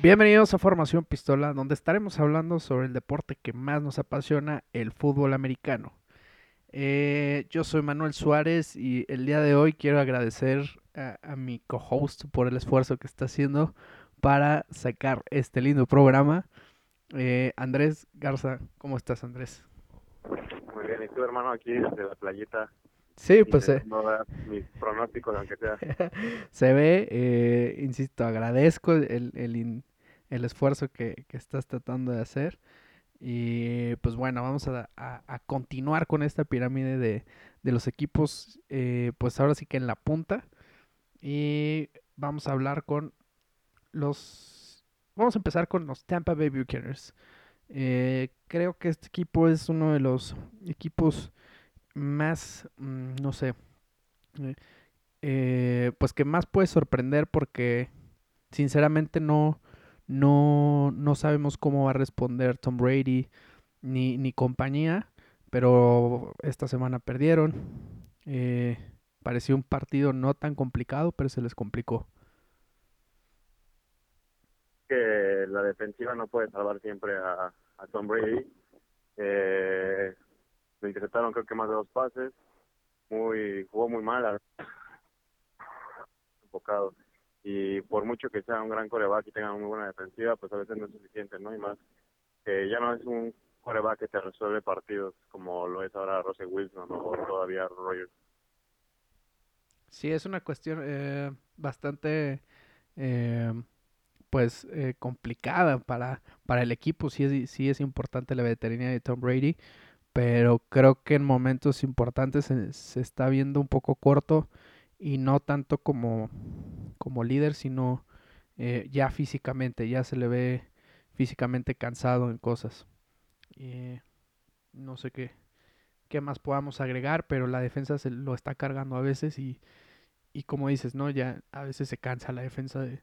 Bienvenidos a Formación Pistola, donde estaremos hablando sobre el deporte que más nos apasiona, el fútbol americano. Eh, yo soy Manuel Suárez y el día de hoy quiero agradecer a, mi co-host por el esfuerzo que está haciendo para sacar este lindo programa. Eh, Andrés Garza, ¿cómo estás Andrés? Muy bien, y tú hermano aquí desde la playita Sí, pues. Eh, no mis pronósticos, aunque sea. se ve, eh, insisto, agradezco el, el, el esfuerzo que, que, estás tratando de hacer. Y pues bueno, vamos a, a, continuar con esta pirámide de, de los equipos, eh, pues ahora sí que en la punta. Y vamos a hablar con los... Vamos a empezar con los Tampa Bay Buccaneers. Eh, creo que este equipo es uno de los equipos más, mm, no sé, eh, eh, pues que más puede sorprender porque sinceramente no, no, no sabemos cómo va a responder Tom Brady ni, ni compañía, pero esta semana perdieron. Eh, pareció un partido no tan complicado, pero se les complicó. Que la defensiva no puede salvar siempre a, a Tom Brady. Eh, lo interceptaron creo que más de dos pases, muy jugó muy mal, enfocado. Y por mucho que sea un gran coreback y tenga muy buena defensiva, pues a veces no es suficiente, ¿no? Y más ya no es un coreback que te resuelve partidos como lo es ahora Russell Wilson o todavía Rogers. Sí, es una cuestión eh, bastante, eh, pues, eh, complicada para, para el equipo. Sí es, sí es importante la veterinaria de Tom Brady, pero creo que en momentos importantes se, está viendo un poco corto y no tanto como, como líder, sino eh, ya físicamente, ya se le ve físicamente cansado en cosas. Eh, no sé qué, qué más podamos agregar, pero la defensa se lo está cargando a veces y, y como dices, ¿no? Ya a veces se cansa la defensa de,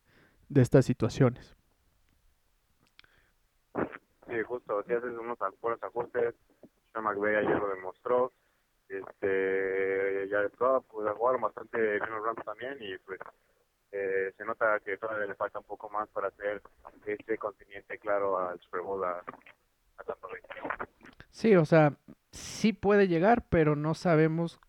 de estas situaciones. Sí, justo, si haces unos buenos ajustes, McVeigh ayer lo demostró. Este, ya pues jugaron bastante bien los también y pues eh, se nota que todavía le falta un poco más para hacer este continente claro al Super Bowl a, a Tampa Sí, o sea, sí puede llegar, pero no sabemos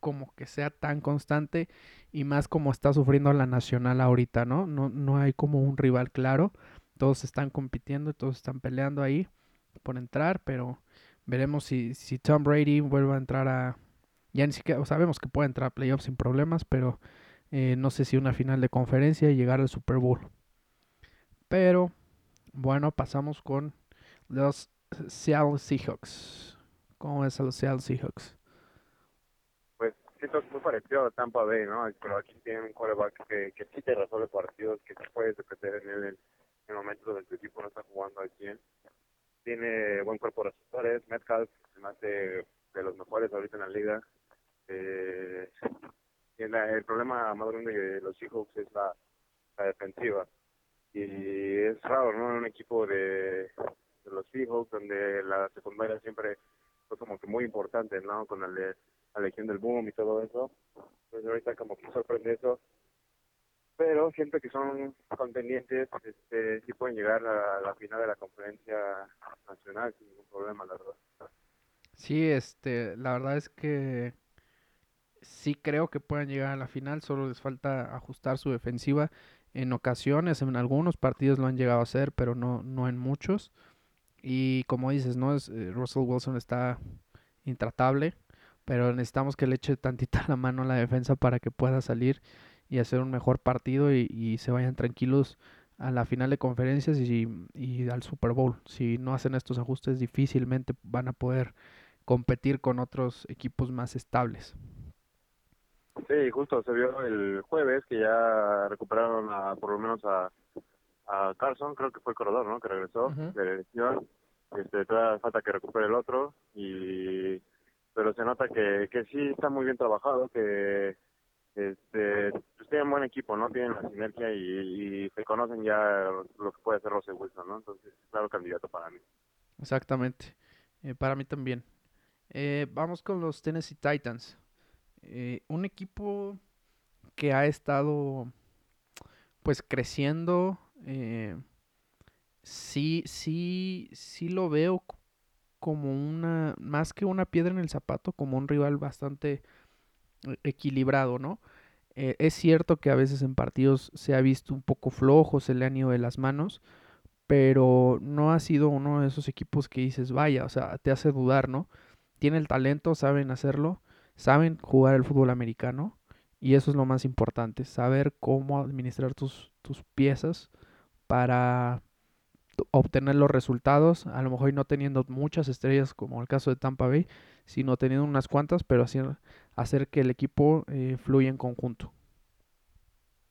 como que sea tan constante y más como está sufriendo la nacional ahorita, ¿no? No, no hay como un rival claro. Todos están compitiendo, todos están peleando ahí por entrar, pero Veremos si, si Tom Brady vuelve a entrar a... Ya ni siquiera sabemos que puede entrar a playoffs sin problemas, pero eh, no sé si una final de conferencia y llegar al Super Bowl. Pero bueno, pasamos con los Seattle Seahawks. ¿Cómo es a los Seattle Seahawks? Pues siento muy parecido a Tampa Bay, ¿no? Pero aquí tiene un quarterback que, que sí te resuelve partidos, que se puede depender en él en, momentos donde tu equipo no está jugando al 100 tiene buen cuerpo de receptores, Metcalf, además de, de los mejores ahorita en la liga. Eh, el problema más de los Seahawks es la, defensiva. Y es raro, ¿no? En un equipo de, los Seahawks, donde la secundaria siempre fue como que muy importante, ¿no? Con la, la legión del boom y todo eso. Entonces ahorita como que sorprende eso pero siento que son contendientes, este, sí pueden llegar a la final de la conferencia nacional sin ningún problema, la verdad. Sí, este, la verdad es que sí creo que pueden llegar a la final, solo les falta ajustar su defensiva. En ocasiones, en algunos partidos lo han llegado a hacer, pero no, no en muchos. Y como dices, ¿no? Es, eh, Russell Wilson está intratable, pero necesitamos que le eche tantita la mano a la defensa para que pueda salir y hacer un mejor partido y, se vayan tranquilos a la final de conferencias y, y, al Super Bowl. Si no hacen estos ajustes, difícilmente van a poder competir con otros equipos más estables. Sí, justo se vio el jueves que ya recuperaron a, por lo menos a, a Carson, creo que fue el corredor, ¿no? Que regresó de lesión. Este, todavía falta que recupere el otro y pero se nota que, que sí está muy bien trabajado, que este, pues tienen buen equipo, ¿no? Tienen la sinergia y, se conocen ya lo que puede hacer Russell Wilson, ¿no? Entonces, claro candidato para mí. Exactamente, eh, para mí también. Eh, vamos con los Tennessee Titans. Eh, un equipo que ha estado pues creciendo sí, sí, sí lo veo como una, más que una piedra en el zapato, como un rival bastante eh, equilibrado, ¿no? Eh, es cierto que a veces en partidos se ha visto un poco flojo, se le han ido de las manos, pero no ha sido uno de esos equipos que dices, vaya, o sea, te hace dudar, ¿no? Tiene el talento, saben hacerlo, saben jugar el fútbol americano y eso es lo más importante, saber cómo administrar tus, tus piezas para obtener los resultados, a lo mejor no teniendo muchas estrellas como el caso de Tampa Bay, sino teniendo unas cuantas, pero hacer, hacer que el equipo eh, fluya en conjunto.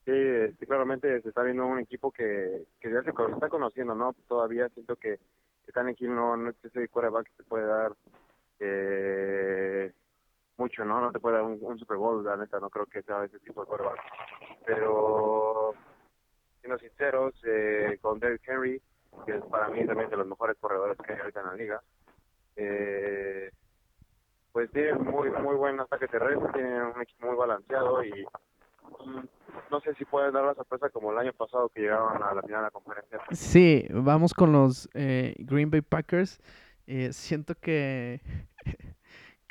Sí, claramente se está viendo un equipo que, que ya se está conociendo, ¿no? Todavía siento que, que aquí no, no es ese quarterback que te puede dar eh, mucho, ¿no? No te puede dar un, Super Bowl, la neta, no creo que sea ese tipo de quarterback. Pero, siendo sinceros, eh, con Derrick Henry, que es para mí también de los mejores corredores que hay ahorita en la liga, eh, pues tiene muy muy buen ataque terrestre, tiene un equipo muy balanceado y no sé si pueden dar la sorpresa como el año pasado que llegaron a la final de la conferencia. Sí, vamos con los eh, Green Bay Packers. Eh, siento que,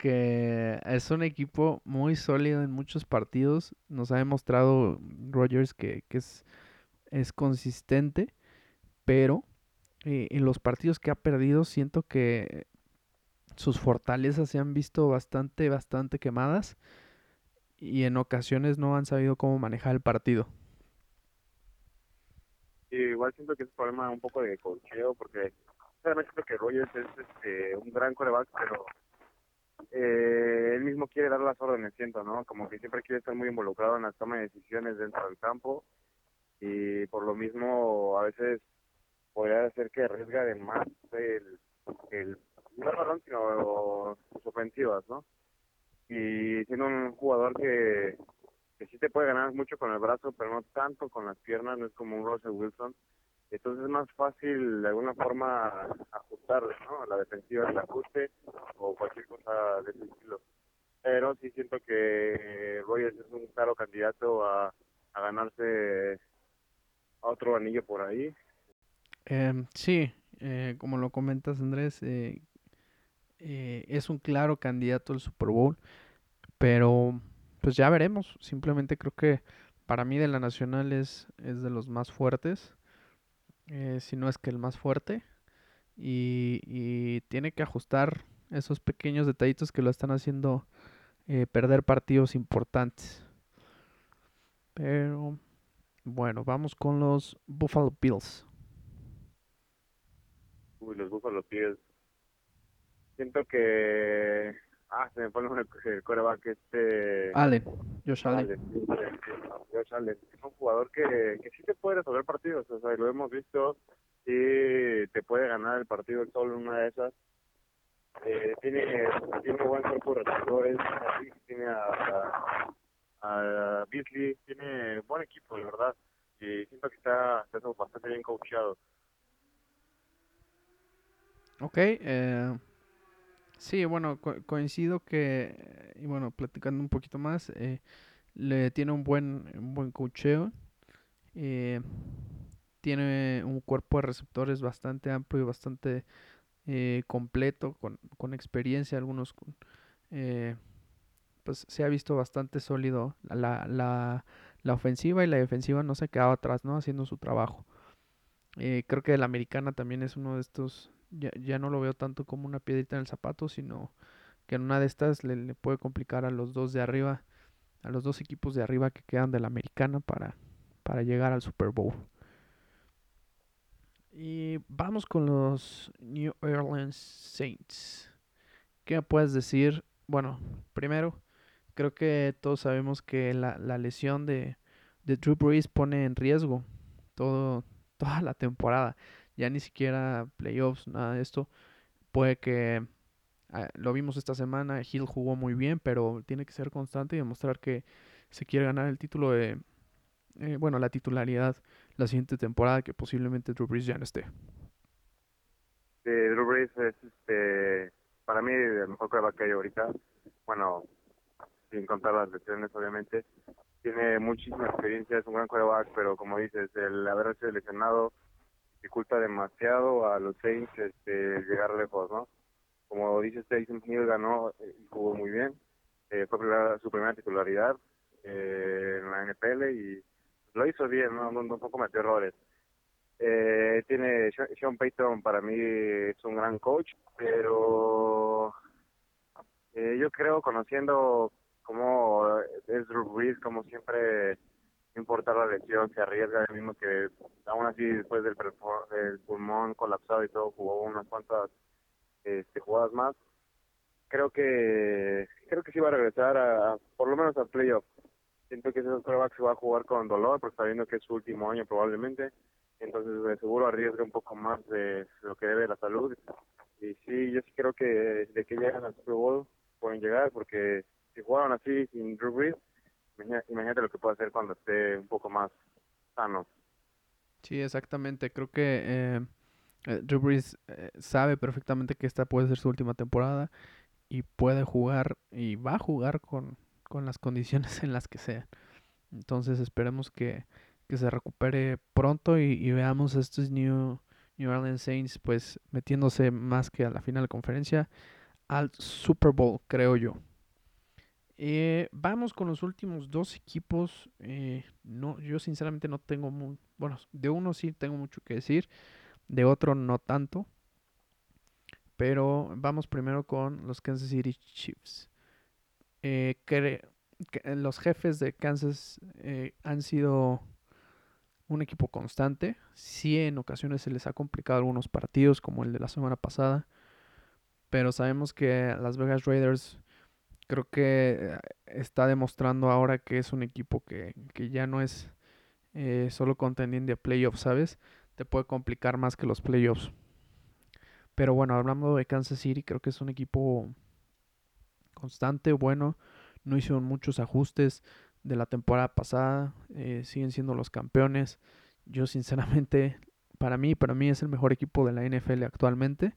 que es un equipo muy sólido en muchos partidos. Nos ha demostrado Rogers que, que es, es consistente, pero eh, en los partidos que ha perdido siento que sus fortalezas se han visto bastante, bastante quemadas y en ocasiones no han sabido cómo manejar el partido. igual siento que es un problema un poco de cocheo porque realmente creo que Rogers es este, un gran coreback, pero eh, él mismo quiere dar las órdenes, siento, ¿no? Como que siempre quiere estar muy involucrado en la toma de decisiones dentro del campo y por lo mismo a veces podría hacer que arriesga de más el, el no el balón, sino sus ofensivas, ¿no? y siendo un jugador que, que sí te puede ganar mucho con el brazo, pero no tanto con las piernas, no es como un Russell Wilson. Entonces es más fácil de alguna forma ajustarle, ¿no? La defensiva, el ajuste o cualquier cosa de ese estilo. Pero sí siento que Rogers es un claro candidato a, a ganarse otro anillo por ahí. Eh, sí, eh, como lo comentas Andrés, eh, eh, es un claro candidato al Super Bowl, pero pues ya veremos. Simplemente creo que para mí de la Nacional es, es de los más fuertes, eh, si no es que el más fuerte, y, tiene que ajustar esos pequeños detallitos que lo están haciendo eh, perder partidos importantes. Pero bueno, vamos con los Buffalo Bills. Uy, los Buffalo Bills siento que ah se me pone el coreback este. Allen Josh Allen, Josh Allen es un jugador que, que sí te puede resolver partidos o sea lo hemos visto. Y te puede ganar el partido solo en una de esas. Eh, tiene tiene buen cuerpo de receptores tiene a, a, Beasley tiene buen equipo de verdad. Y siento que está, está bastante bien coachado Ok, eh, Sí, bueno, coincido que, y bueno, platicando un poquito más, eh, le tiene un buen, un buen cocheo. Eh, tiene un cuerpo de receptores bastante amplio y bastante eh, completo, con, con, experiencia, algunos con, pues se ha visto bastante sólido la, la, la, ofensiva y la defensiva no se ha quedado atrás, ¿no? Haciendo su trabajo. creo que la americana también es uno de estos ya, ya no lo veo tanto como una piedrita en el zapato, sino que en una de estas le, puede complicar a los dos de arriba, a los dos equipos de arriba que quedan de la americana para, para llegar al Super Bowl. Y vamos con los New Orleans Saints. ¿Qué puedes decir? Bueno, primero, creo que todos sabemos que la, la lesión de, de Drew Brees pone en riesgo todo, toda la temporada ya ni siquiera playoffs, nada de esto. Puede que ah, lo vimos esta semana, Hill jugó muy bien, pero tiene que ser constante y demostrar que se quiere ganar el título de, eh, bueno, la titularidad la siguiente temporada, que posiblemente Drew Brees ya no esté. Sí, Drew Brees es, este, para mí, el mejor coreback que hay ahorita. Bueno, sin contar las lesiones, obviamente. Tiene muchísima experiencia, es un gran coreback, pero como dices, el haberse lesionado dificulta demasiado a los Saints este, llegar lejos, ¿no? Como dice Taysom Hill, ganó eh, y jugó muy bien. Eh, fue su primera titularidad eh, en la NFL y lo hizo bien, ¿no? No, no cometió errores. Eh, tiene Sean Payton para mí es un gran coach, pero eh, yo creo conociendo cómo es Drew Brees, como siempre no importa la lesión, se arriesga el mismo que aún así después del, pulmón colapsado y todo jugó unas cuantas este, jugadas más. Creo que creo que sí va a regresar a, por lo menos al playoff. Siento que ese que se va a jugar con dolor porque está viendo que es su último año probablemente entonces seguro arriesga un poco más de lo que debe la salud. Y sí, yo sí creo que de que llegan al Super Bowl pueden llegar, porque si jugaron así sin Drew Brees, imagínate lo que puede hacer cuando esté un poco más sano. Sí, exactamente. Creo que eh, eh, Drew Brees eh, sabe perfectamente que esta puede ser su última temporada y puede jugar y va a jugar con, con las condiciones en las que sean. Entonces esperemos que, que se recupere pronto y, veamos a estos New, New Orleans Saints pues metiéndose más que a la final de conferencia al Super Bowl, creo yo. Eh, vamos con los últimos dos equipos. Eh, no, yo sinceramente no tengo muy, bueno, de uno sí tengo mucho que decir, de otro no tanto. Pero vamos primero con los Kansas City Chiefs. Eh, los jefes de Kansas han sido un equipo constante. Sí, en ocasiones se les ha complicado algunos partidos, como el de la semana pasada. Pero sabemos que Las Vegas Raiders creo que eh, está demostrando ahora que es un equipo que, ya no es eh, solo contendiente de playoffs, ¿sabes? Te puede complicar más que los playoffs. Pero bueno, hablando de Kansas City, creo que es un equipo constante, bueno. No hicieron muchos ajustes de la temporada pasada, eh, siguen siendo los campeones. Yo sinceramente, para mí, para mí es el mejor equipo de la NFL actualmente.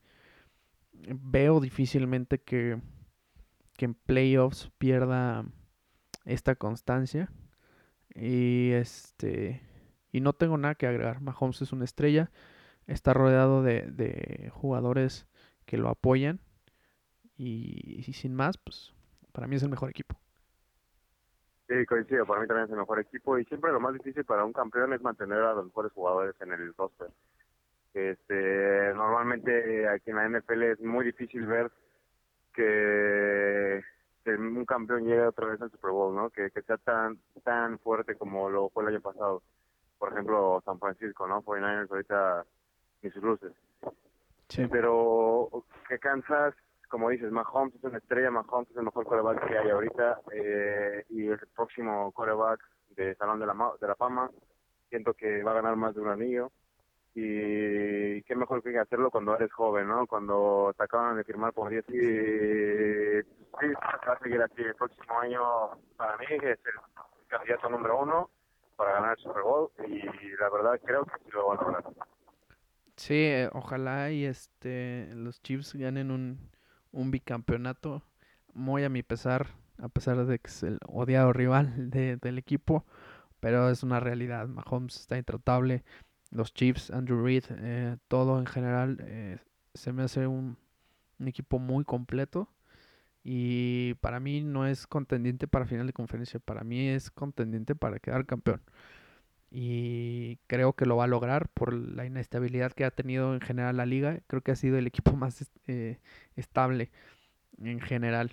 Veo difícilmente que, que en playoffs pierda esta constancia. Y este y no tengo nada que agregar. Mahomes es una estrella. Está rodeado de, de jugadores que lo apoyan. Y, sin más, pues para mí es el mejor equipo. Sí, coincido, para mí también es el mejor equipo y siempre lo más difícil para un campeón es mantener a los mejores jugadores en el roster. Este, normalmente aquí en la NFL es muy difícil ver que, un campeón llegue otra vez al Super Bowl, ¿no? Que, sea tan tan fuerte como lo fue el año pasado. Por ejemplo, San Francisco, ¿no? 49ers ahorita ni sus luces. Sí. Pero que Kansas como dices, Mahomes es una estrella, Mahomes es el mejor coreback que hay ahorita eh, y el próximo coreback de Salón de la, de la Fama. Siento que va a ganar más de un anillo y qué mejor que hacerlo cuando eres joven, ¿no? Cuando te acaban de firmar por 10 y sí, va a seguir así. El próximo año para mí es el candidato número uno para ganar el Super Bowl y la verdad creo que sí lo van a lograr. Sí, eh, ojalá y este los Chiefs ganen un un bicampeonato muy a mi pesar, a pesar de que es el odiado rival del equipo, pero es una realidad. Mahomes está intratable, los Chiefs, Andrew Reid, eh, todo en general eh, se me hace un, equipo muy completo y para mí no es contendiente para final de conferencia, para mí es contendiente para quedar campeón. Y creo que lo va a lograr por la inestabilidad que ha tenido en general la liga. Creo que ha sido el equipo más eh, estable en general.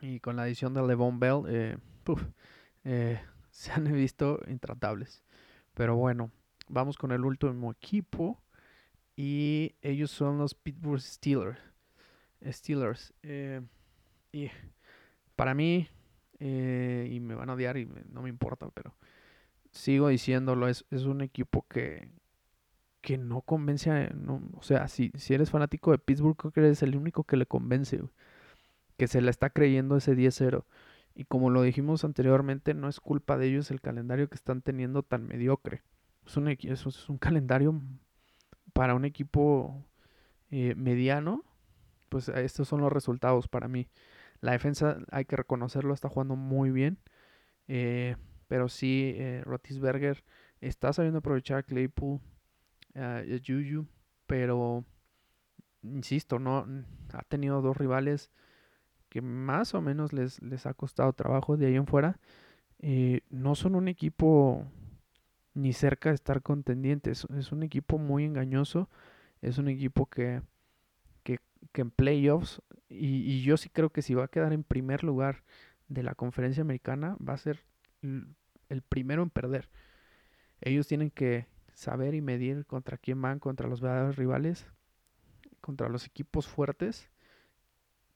Y con la adición de Levon Bell, eh, se han visto intratables. Pero bueno, vamos con el último equipo. Y ellos son los Pittsburgh Steelers. Steelers. y para mí, y me van a odiar y no me importa, pero sigo diciéndolo, es, es un equipo que, que no convence a... No, o sea, si, si eres fanático de Pittsburgh, creo que eres el único que le convence, que se la está creyendo ese 10-0. Y como lo dijimos anteriormente, no es culpa de ellos el calendario que están teniendo tan mediocre. Es un, es, es un calendario para un equipo eh, mediano. Pues estos son los resultados para mí. La defensa, hay que reconocerlo, está jugando muy bien. Eh, pero sí, eh, Rotisberger está sabiendo aprovechar a Claypool. eh, Juju, pero insisto, no ha tenido dos rivales que más o menos les, les ha costado trabajo de ahí en fuera. Eh, no son un equipo ni cerca de estar contendientes. Es un equipo muy engañoso. Es un equipo que, que, en playoffs, y, y, yo sí creo que si va a quedar en primer lugar de la conferencia americana, va a ser el primero en perder. Ellos tienen que saber y medir contra quién van, contra los verdaderos rivales, contra los equipos fuertes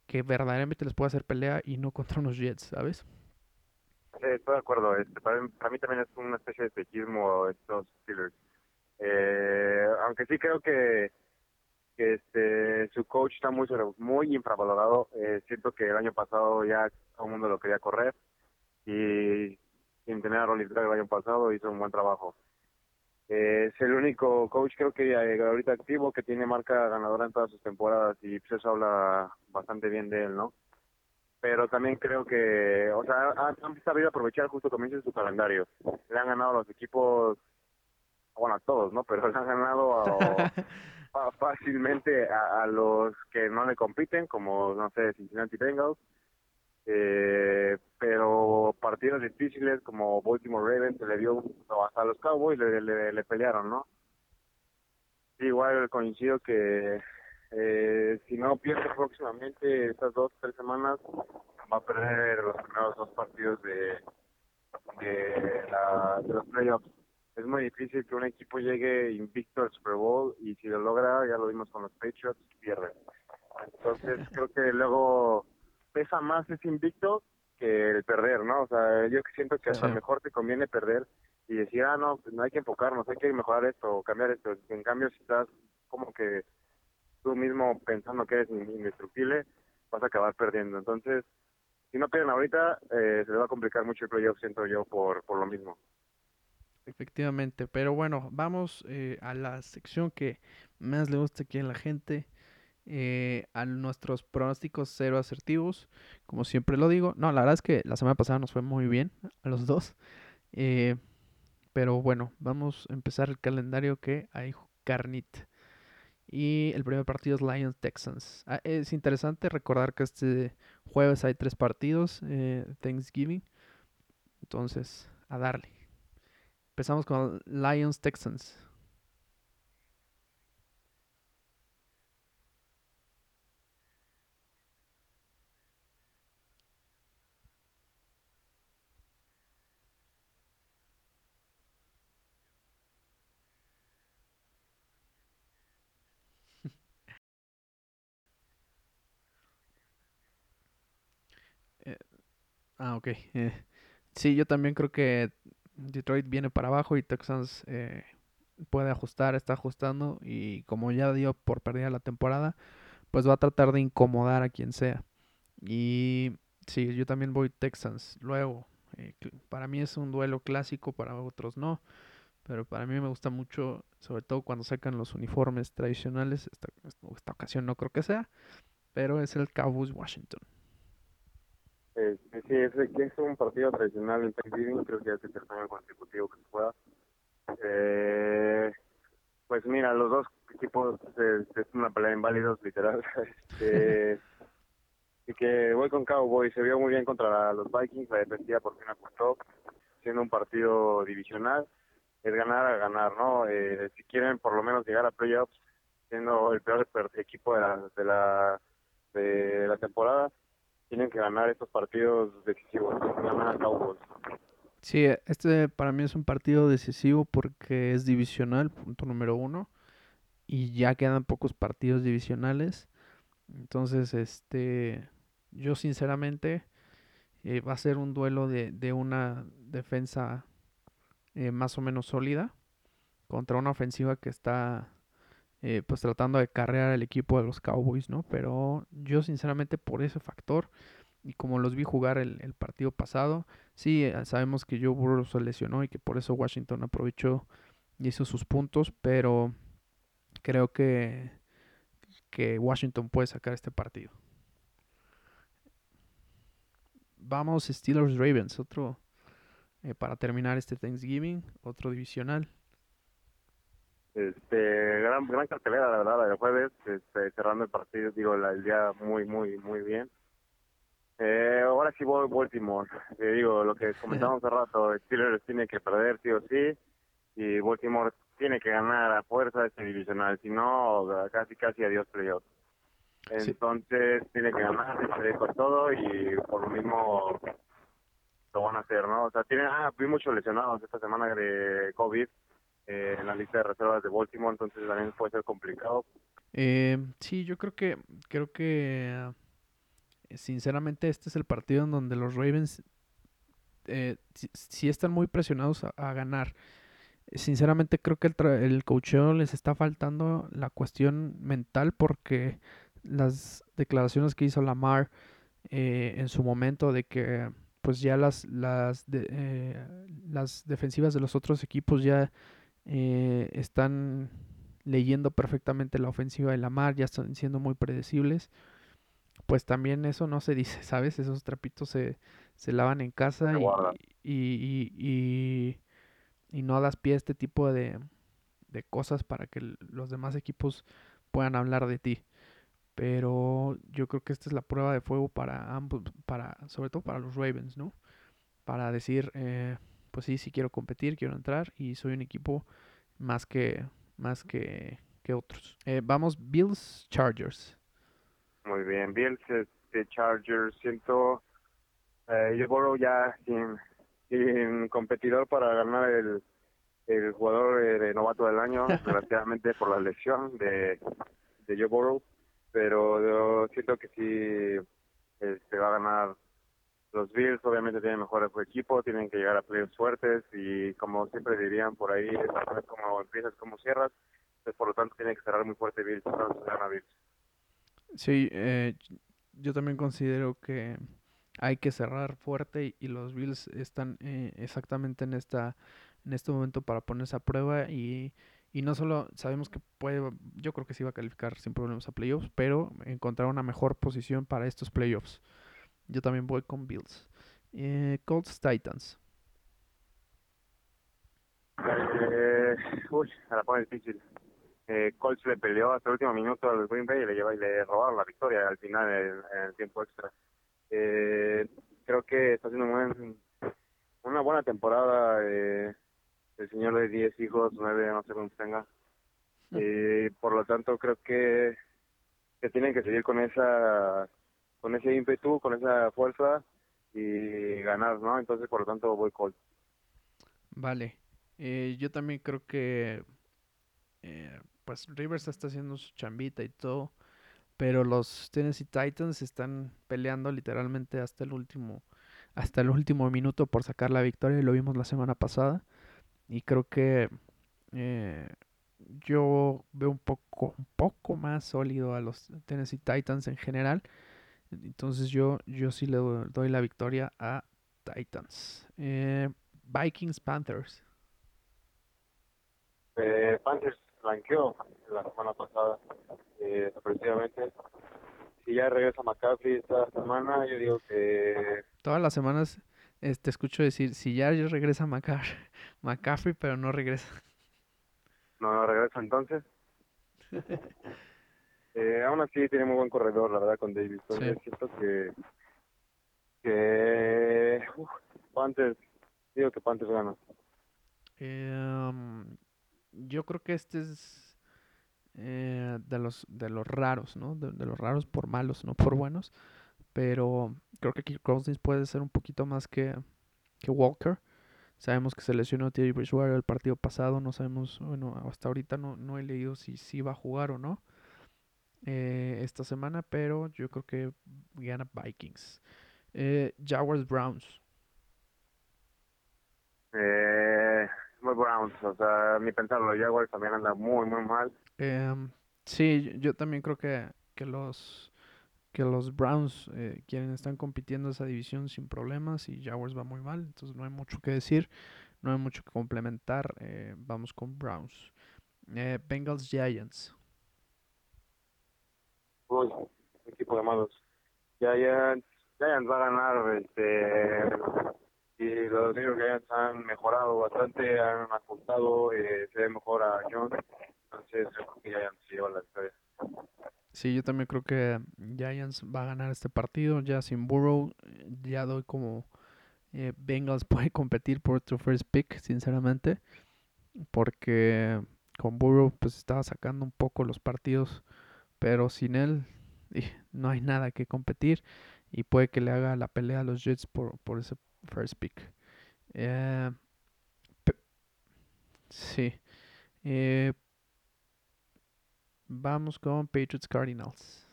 que verdaderamente les puede hacer pelea y no contra unos Jets, ¿sabes? Sí, estoy de acuerdo. Este, para, mí también es una especie de pechismo estos Steelers. Eh, aunque sí creo que, este su coach está muy muy infravalorado. Eh, siento que el año pasado ya todo el mundo lo quería correr y sin tener a Rolly el año pasado hizo un buen trabajo. Eh, es el único coach creo que ahorita activo que tiene marca ganadora en todas sus temporadas y pues eso habla bastante bien de él, ¿no? Pero también creo que, o sea, han sabido aprovechar justo como dice su calendario. Le han ganado a los equipos, bueno, a todos, ¿no? Pero le han ganado fácilmente a, a, los que no le compiten, como, no sé, Cincinnati Bengals, eh, pero partidos difíciles como Baltimore Ravens se le dio hasta los Cowboys le, le, pelearon, ¿no? igual coincido que eh, si no pierde próximamente estas dos tres semanas va a perder los primeros dos partidos de de, la, de los playoffs es muy difícil que un equipo llegue invicto al Super Bowl y si lo logra ya lo vimos con los Patriots pierde entonces creo que luego pesa más ese invicto que el perder, ¿no? O sea, yo siento que a lo mejor te conviene perder y decir, ah, no, pues no hay que enfocarnos, hay que mejorar esto o cambiar esto. En cambio, si estás como que tú mismo pensando que eres indestructible, vas a acabar perdiendo. Entonces, si no pierden ahorita, eh, se le va a complicar mucho el playoff, siento yo, por, por lo mismo. Efectivamente, pero bueno, vamos eh, a la sección que más le gusta aquí a la gente, eh, a nuestros pronósticos cero asertivos, como siempre lo digo. No, la verdad es que la semana pasada nos fue muy bien a los dos. Eh, pero bueno, vamos a empezar el calendario que hay carnit. Y el primer partido es Lions Texans. Ah, es interesante recordar que este jueves hay tres partidos, eh, Thanksgiving. Entonces, a darle. Empezamos con Lions Texans. Ah, ok. Eh, sí, yo también creo que Detroit viene para abajo y Texans eh, puede ajustar, está ajustando y como ya dio por perdida la temporada, pues va a tratar de incomodar a quien sea. Y sí, yo también voy Texans. Luego, eh, para mí es un duelo clásico, para otros no. Pero para mí me gusta mucho, sobre todo cuando sacan los uniformes tradicionales. Esta, esta ocasión no creo que sea, pero es el Cowboys Washington. Eh, sí, es, es un partido tradicional en Thanksgiving, creo que es el tercer año consecutivo que se juega. Eh, pues mira, los dos equipos es, una pelea inválidos, literal. este, y que voy con Cowboys, se vio muy bien contra los Vikings, la defensiva por fin apuntó, siendo un partido divisional, es ganar a ganar, ¿no? Eh, si quieren por lo menos llegar a playoffs, siendo el peor equipo de la, de la, de la temporada, tienen que ganar estos partidos decisivos, ganar a Cowboys. Sí, este para mí es un partido decisivo porque es divisional, punto número uno, y ya quedan pocos partidos divisionales. Entonces, este, yo sinceramente eh, va a ser un duelo de, de una defensa eh, más o menos sólida contra una ofensiva que está eh, pues tratando de carrear el equipo de los Cowboys, ¿no? Pero yo sinceramente por ese factor y como los vi jugar el, partido pasado, sí, eh, sabemos que Joe Burrow se lesionó y que por eso Washington aprovechó y hizo sus puntos, pero creo que, que Washington puede sacar este partido. Vamos Steelers Ravens, otro eh, para terminar este Thanksgiving, otro divisional. Este, gran, gran cartelera, la verdad, la del jueves, este, cerrando el partido, digo, el día muy, muy, muy bien. Eh, ahora sí voy Baltimore. Te digo, lo que comentamos hace rato, Steelers tiene que perder sí o sí, y Baltimore tiene que ganar a fuerza este divisional, si no, casi, casi adiós playoff. Entonces tiene que ganar, que con todo y por lo mismo lo van a hacer, ¿no? O sea, tiene, ah, vi muchos lesionados esta semana de COVID eh, en la lista de reservas de Baltimore, entonces también puede ser complicado. Eh, sí, yo creo que, creo que, sinceramente, este es el partido en donde los Ravens eh, sí, están muy presionados a, ganar. Sinceramente, creo que el, el coacheo les está faltando la cuestión mental porque las declaraciones que hizo Lamar eh, en su momento de que pues ya las las eh, las defensivas de los otros equipos ya eh, están leyendo perfectamente la ofensiva de Lamar, ya están siendo muy predecibles. Pues también eso no se dice, ¿sabes? Esos trapitos se, se lavan en casa y, y, y, y, no das pie a este tipo de, de cosas para que los demás equipos puedan hablar de ti pero yo creo que esta es la prueba de fuego para ambos, para, sobre todo para los Ravens, ¿no? Para decir, eh, pues sí, sí quiero competir, quiero entrar y soy un equipo más que, más que, que otros. Eh, vamos, Bills Chargers. Muy bien, Bills este, Chargers, siento, eh, yo ya sin, sin competidor para ganar el, el jugador eh, de novato del año, desgraciadamente por la lesión de, de Joe Burrow pero yo siento que sí se este, va a ganar los Bills, obviamente tienen mejor equipo, tienen que llegar a playoffs fuertes y como siempre dirían por ahí, es como empiezas como cierras, pues por lo tanto tiene que cerrar muy fuerte Bills, gana Bills. Sí, eh, yo también considero que hay que cerrar fuerte y, los Bills están eh, exactamente en esta en este momento para ponerse a prueba y y no solo sabemos que puede, yo creo que sí va a calificar sin problemas a playoffs, pero encontrar una mejor posición para estos playoffs. Yo también voy con Bills. Eh, Colts Titans. Eh, uy, se la pone difícil. Eh, Colts le peleó hasta el último minuto al Green Bay y le, lleva, y le robaron la victoria al final en, el tiempo extra. Eh, creo que está haciendo una buena temporada. Eh, el señor de 10 hijos, 9, no sé cuántos tenga. Y por lo tanto creo que, que tienen que seguir con esa con ese ímpetu, con esa fuerza y ganar, ¿no? Entonces por lo tanto voy con Vale. Eh, yo también creo que eh, pues Rivers está haciendo su chambita y todo, pero los Tennessee Titans están peleando literalmente hasta el último hasta el último minuto por sacar la victoria y lo vimos la semana pasada. Y creo que eh, yo veo un poco, un poco más sólido a los Tennessee Titans en general. Entonces yo, yo sí le doy la victoria a Titans. Eh, Vikings Panthers. Eh, Panthers blanqueó la semana pasada, eh, sorpresivamente. Si ya regresa McCaffrey esta semana, yo digo que... Todas las semanas te escucho decir, si ya regresa McCaffrey, pero no regresa. No, no regresa entonces. eh, aún así tiene muy buen corredor, la verdad, con Davis. Entonces siento que... que... Uf, Panthers, digo que Panthers gana. Eh, yo creo que este es eh, de los de los raros, ¿no? De, los raros por malos, no por buenos. Pero creo que aquí Cousins puede ser un poquito más que, que Walker. Sabemos que se lesionó Terry Bridgewater el partido pasado. No sabemos, bueno, hasta ahorita no, no he leído si, si va a jugar o no eh, esta semana. Pero yo creo que gana Vikings. Eh, Jaguars Browns. Eh, muy Browns, o sea, ni pensarlo. Jaguars también anda muy, muy mal. Eh, sí, yo también creo que, que los que los Browns eh, quienes están compitiendo esa división sin problemas y Jaguars va muy mal, entonces no hay mucho que decir, no hay mucho que complementar, eh, vamos con Browns. Eh, Bengals Giants. Uy, equipo de malos. Giants, Giants va a ganar este y los York Giants han mejorado bastante, han ajustado, eh, se ve mejor a Jones, entonces yo creo que Giants se lleva la victoria. Sí, yo también creo que Giants va a ganar este partido, ya sin Burrow, ya doy como eh, Bengals puede competir por tu first pick, sinceramente, porque con Burrow pues estaba sacando un poco los partidos, pero sin él no hay nada que competir y puede que le haga la pelea a los Jets por, por ese first pick. Eh, sí. Eh, vamos con Patriots Cardinals.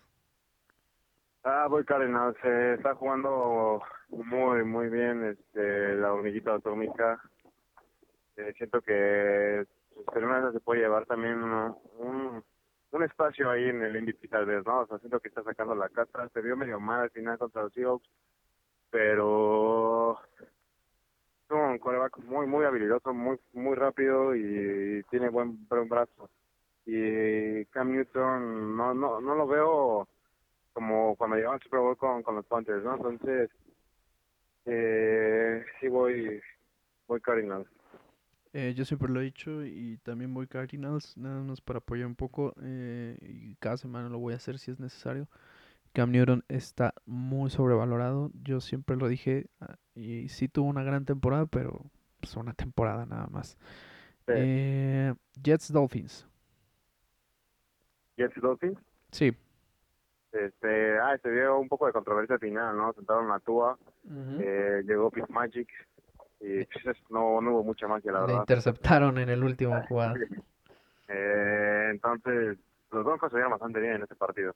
Ah, voy Cardinals. Se está jugando muy, muy bien este, la hormiguita atómica. Eh, siento que pues, se puede llevar también un, un espacio ahí en el Indy tal vez, ¿no? O sea, siento que está sacando la casa. Se vio medio mal al final contra los Seahawks, pero es un coreback muy, muy habilidoso, muy, muy rápido y, tiene buen, buen brazo. Y Cam Newton no, no, no lo veo como cuando llegó al Super Bowl con, con los Panthers, ¿no? Entonces, eh, sí voy, voy Cardinals. Eh, yo siempre lo he dicho y también voy Cardinals, nada más para apoyar un poco. Eh, y cada semana lo voy a hacer si es necesario. Cam Newton está muy sobrevalorado. Yo siempre lo dije ah, y sí tuvo una gran temporada, pero pues una temporada nada más. Eh, Jets Dolphins. Jets Dolphins. Sí. Este, ah, se dio un poco de controversia al final, ¿no? Sentaron a Tua, eh, llegó Fitzmagic y pues, no, no hubo mucha magia, la verdad. Le interceptaron en el último jugada. Eh, entonces, los Broncos se vieron bastante bien en este partido.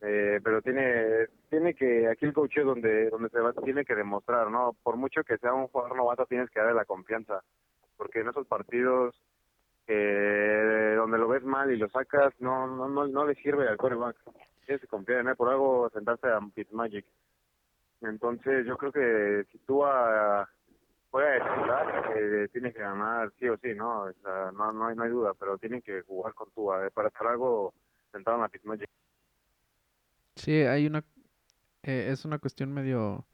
Eh, pero tiene tiene que aquí el coach es donde donde se va tiene que demostrar no por mucho que sea un jugador novato tienes que darle la confianza porque en esos partidos eh, donde lo ves mal y lo sacas no no no, no le sirve al quarterback tienes que confiar en él por algo sentarse a Magic entonces yo creo que si tú a juega de eh, tiene que ganar sí o sí, ¿no? No, no, hay, no hay duda, pero tienen que jugar con tu eh, para estar algo sentado en la Fitzmagic. Sí, hay una eh, es una cuestión medio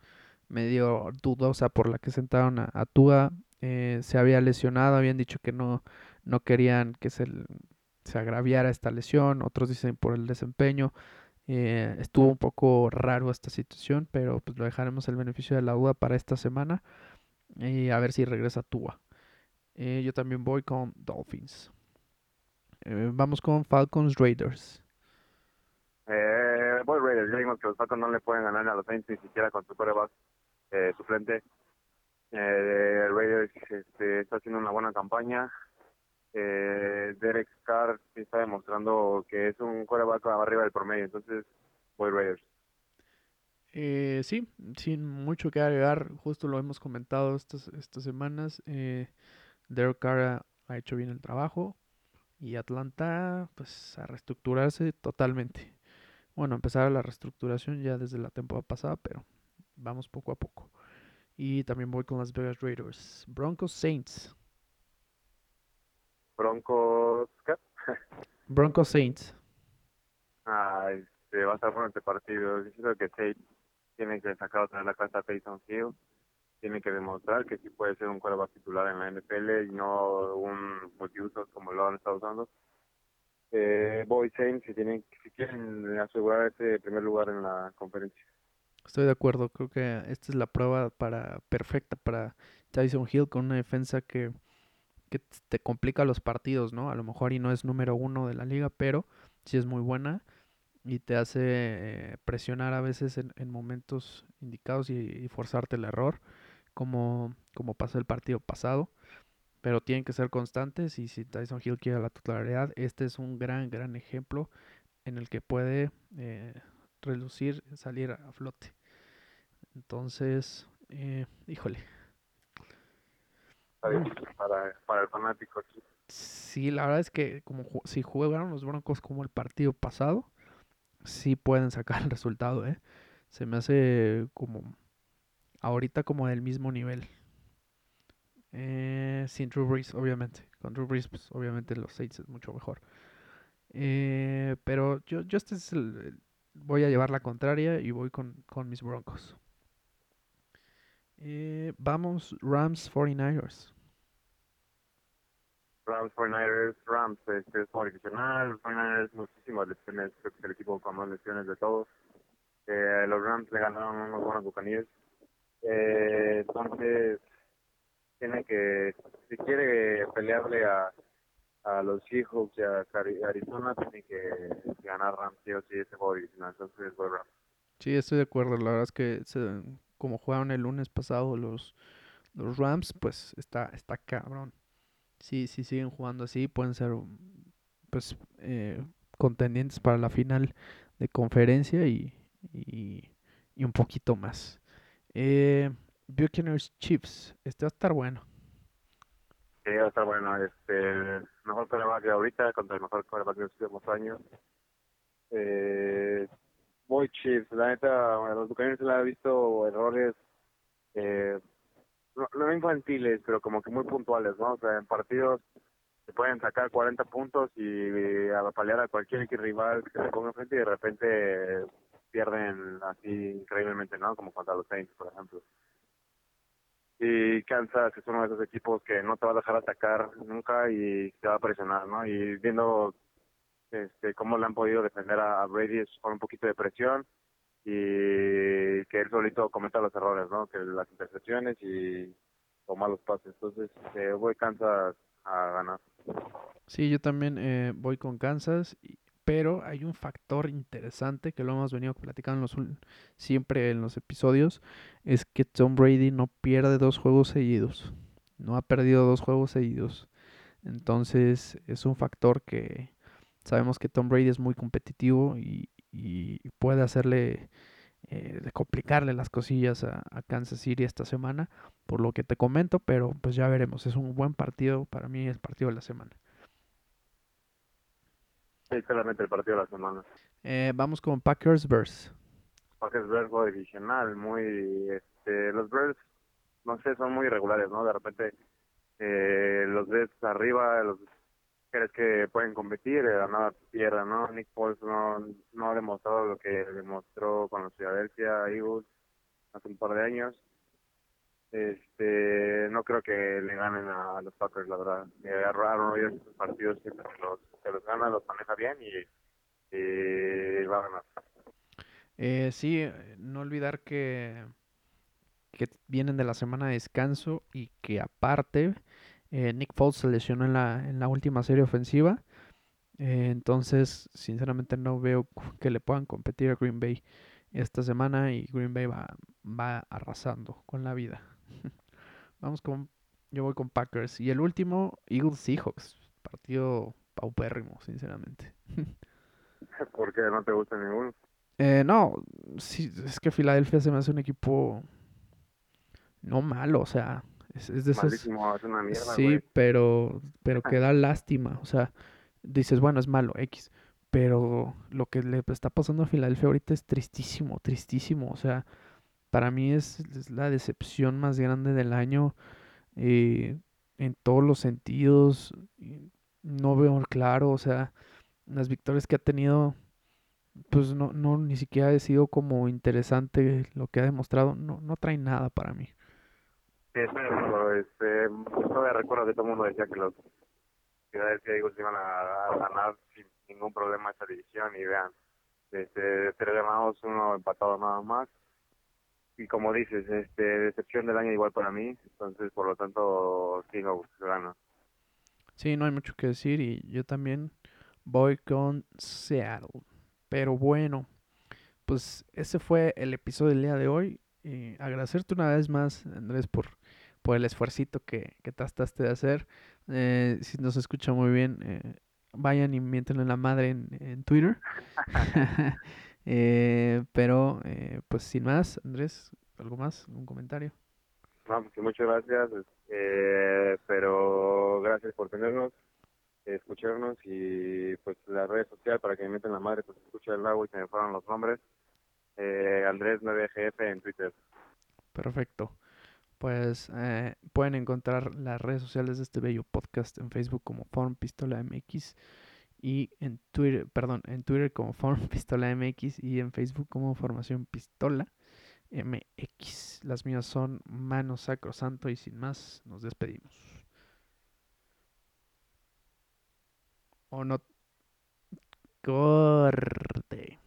medio dudosa por la que sentaron a, Tua. Eh, se había lesionado, habían dicho que no, no querían que se, se agraviara esta lesión, otros dicen por el desempeño. Eh, estuvo un poco raro esta situación, pero pues lo dejaremos el beneficio de la duda para esta semana y a ver si regresa Tua. yo también voy con Dolphins. vamos con Falcons Raiders. Eh, voy Raiders, ya vimos que los Falcons no le pueden ganar a los Saints ni siquiera con su coreback eh, suplente. Eh, Raiders este, está haciendo una buena campaña. Eh, Derek Carr está demostrando que es un coreback arriba del promedio, entonces voy Raiders. Eh, sí, sin mucho que agregar, justo lo hemos comentado estas, estas semanas. Eh, Derek Carr ha hecho bien el trabajo y Atlanta, pues, a reestructurarse totalmente bueno, empezar la reestructuración ya desde la temporada pasada, pero vamos poco a poco. Y también voy con las Vegas Raiders. Broncos Saints. Broncos, ¿qué? Broncos Saints. Ah, este, va a estar bueno este partido. Yo que Tate tiene que sacar otra vez la casa a Peyton Hill. Tiene que demostrar que sí puede ser un quarterback titular en la NFL y no un multiusos como lo han estado usando eh, Boy Saints si, tienen, si quieren asegurar ese primer lugar en la conferencia. Estoy de acuerdo, creo que esta es la prueba para perfecta para Tyson Hill con una defensa que, que te complica los partidos, ¿no? A lo mejor y no es número uno de la liga, pero sí es muy buena y te hace eh, presionar a veces en, en momentos indicados y, y, forzarte el error, como, como pasó el partido pasado pero tienen que ser constantes y si Tyson Hill quiere la titularidad, este es un gran, gran ejemplo en el que puede eh, relucir, salir a flote. Entonces, eh, híjole. Para, para el fanático. Sí, la verdad es que como si jugaron los Broncos como el partido pasado, sí pueden sacar el resultado, ¿eh? Se me hace como ahorita como del mismo nivel. Eh, sin Drew Brees, obviamente. Con Drew Brees, pues, obviamente los Saints es mucho mejor. Eh, pero yo, yo este es el, voy a llevar la contraria y voy con, mis Broncos. Eh, vamos, Rams 49ers. Rams 49ers, Rams este, es como divisional, 49ers muchísimas lesiones, creo que es el equipo con más lesiones de todos. Eh, los Rams le ganaron unos buenos bucaníes. Eh, entonces, tiene que, si quiere pelearle a, a los Seahawks y a Arizona, tiene que ganar Rams, sí o sí, ese juego divisional. Entonces, voy Rams. Sí, estoy de acuerdo. La verdad es que se, como jugaron el lunes pasado los, los Rams, pues está, está cabrón. Sí, sí siguen jugando así, pueden ser pues eh, contendientes para la final de conferencia y, y, y un poquito más. Eh, Buccaneers Chiefs, este va a estar bueno. Sí, va a estar bueno. Este, mejor coreback de ahorita contra el mejor coreback de los últimos años. Eh, muy Chiefs, la neta, los Buccaneers le ha visto errores eh, no, infantiles, pero como que muy puntuales, ¿no? O sea, en partidos se pueden sacar 40 puntos y apalear a cualquier rival que se ponga enfrente y de repente pierden así increíblemente, ¿no? Como contra los Saints, por ejemplo. Y Kansas es uno de esos equipos que no te va a dejar atacar nunca y te va a presionar, ¿no? Y viendo este cómo le han podido defender a Brady con un poquito de presión y que él solito cometa los errores, ¿no? Que las intercepciones y toma los pases. Entonces, eh, voy Kansas a ganar. Sí, yo también eh, voy con Kansas, pero hay un factor interesante que lo hemos venido platicando los, siempre en los episodios, es que Tom Brady no pierde dos juegos seguidos. No ha perdido dos juegos seguidos. Entonces, es un factor que sabemos que Tom Brady es muy competitivo y, y puede hacerle eh, de complicarle las cosillas a, Kansas City esta semana, por lo que te comento, pero pues ya veremos. Es un buen partido, para mí el partido de la semana. Sí, claramente el partido de la semana. Eh, vamos con Packers Bears. Packers Bears divisional, muy, este, los Bears, no sé, son muy irregulares, ¿no? De repente eh, los ves arriba, los crees que pueden competir, de la nada pierdan, ¿no? Nick Foles no, no ha demostrado lo que demostró con los Philadelphia Eagles hace un par de años. Este, no creo que le ganen a, los Packers, la verdad. Aaron Rodgers estos partidos siempre los, que los gana, los maneja bien y, y va a ganar. Eh, sí, no olvidar que, que vienen de la semana de descanso y que aparte eh, Nick Foles se lesionó en la, en la última serie ofensiva. Eh, entonces, sinceramente no veo que le puedan competir a Green Bay esta semana y Green Bay va, va arrasando con la vida. Vamos con, yo voy con Packers. Y el último, Eagles Seahawks. Partido paupérrimo, sinceramente. ¿Por qué no te gusta ninguno? Eh, no, sí, es que Filadelfia se me hace un equipo no malo, o sea, es, de esos... una mierda, Sí, pero, pero que da lástima. O sea, dices, bueno, es malo, X. Pero lo que le está pasando a Filadelfia ahorita es tristísimo, tristísimo. O sea, para mí es, la decepción más grande del año eh, en todos los sentidos. No veo claro, o sea, las victorias que ha tenido, pues no, no ni siquiera ha sido como interesante lo que ha demostrado. No, no trae nada para mí. Sí, este, todavía recuerdo que todo el mundo decía que los Philadelphia Eagles iban a, ganar sin ningún problema esta división y vean, este, tres ganados, uno empatado nada más. Y como dices, este, decepción del año igual para mí, entonces por lo tanto Seahawks gana. Sí, no hay mucho que decir y yo también voy con Seattle. Pero bueno, pues ese fue el episodio del día de hoy. Y agradecerte una vez más, Andrés, por por el esfuercito que, que trataste de hacer. Eh, si nos escucha muy bien, eh, vayan y miéntenle la madre en, en Twitter. eh, pero, eh, pues sin más, Andrés, ¿algo más? ¿Un comentario? No, pues muchas gracias. Eh, pero gracias por tenernos, escucharnos y pues las redes sociales para que me metan la madre, pues escucha el lago y se me fueron los nombres. Eh, Andrés 9GF en Twitter. Perfecto pues eh, pueden encontrar las redes sociales de este bello podcast en Facebook como Form Pistola MX y en Twitter, perdón, en Twitter como Form Pistola MX y en Facebook como Formación Pistola MX. Las mías son Mano Sacrosanto y sin más, nos despedimos. O no corte.